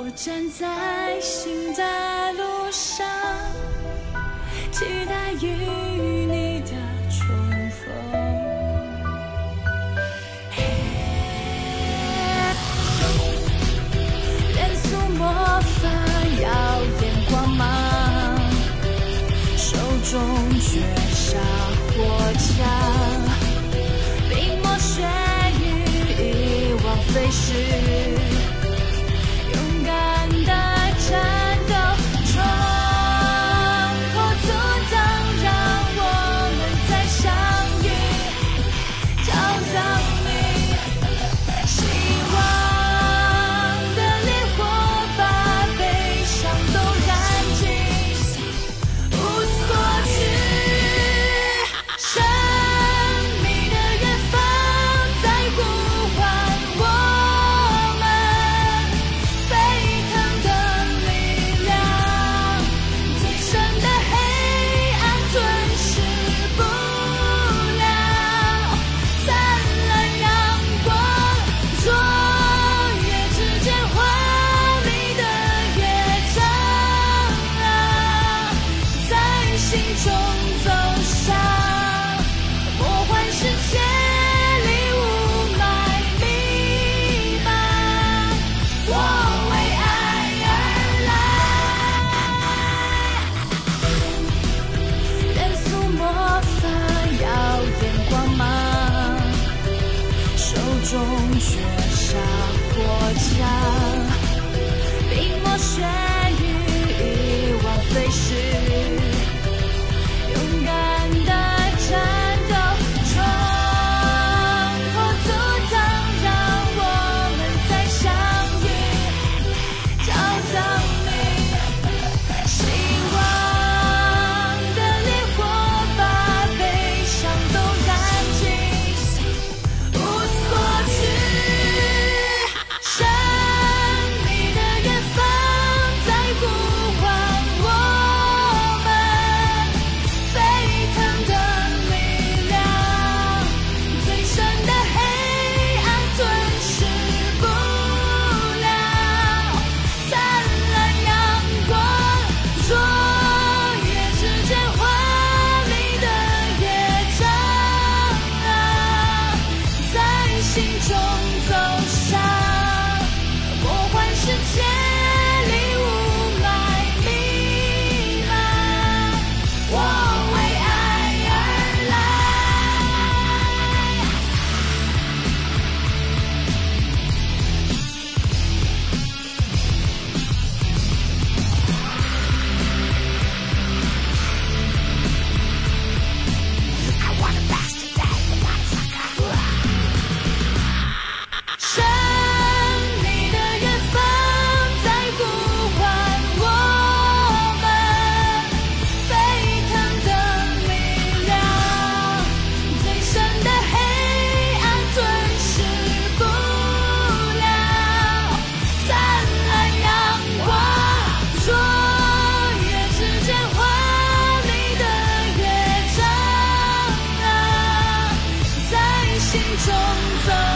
我站在新的路上，期待与你的重逢。元素魔法耀眼光芒，手中绝杀火枪，冰魔血雨一往飞逝。雪杀破墙放在。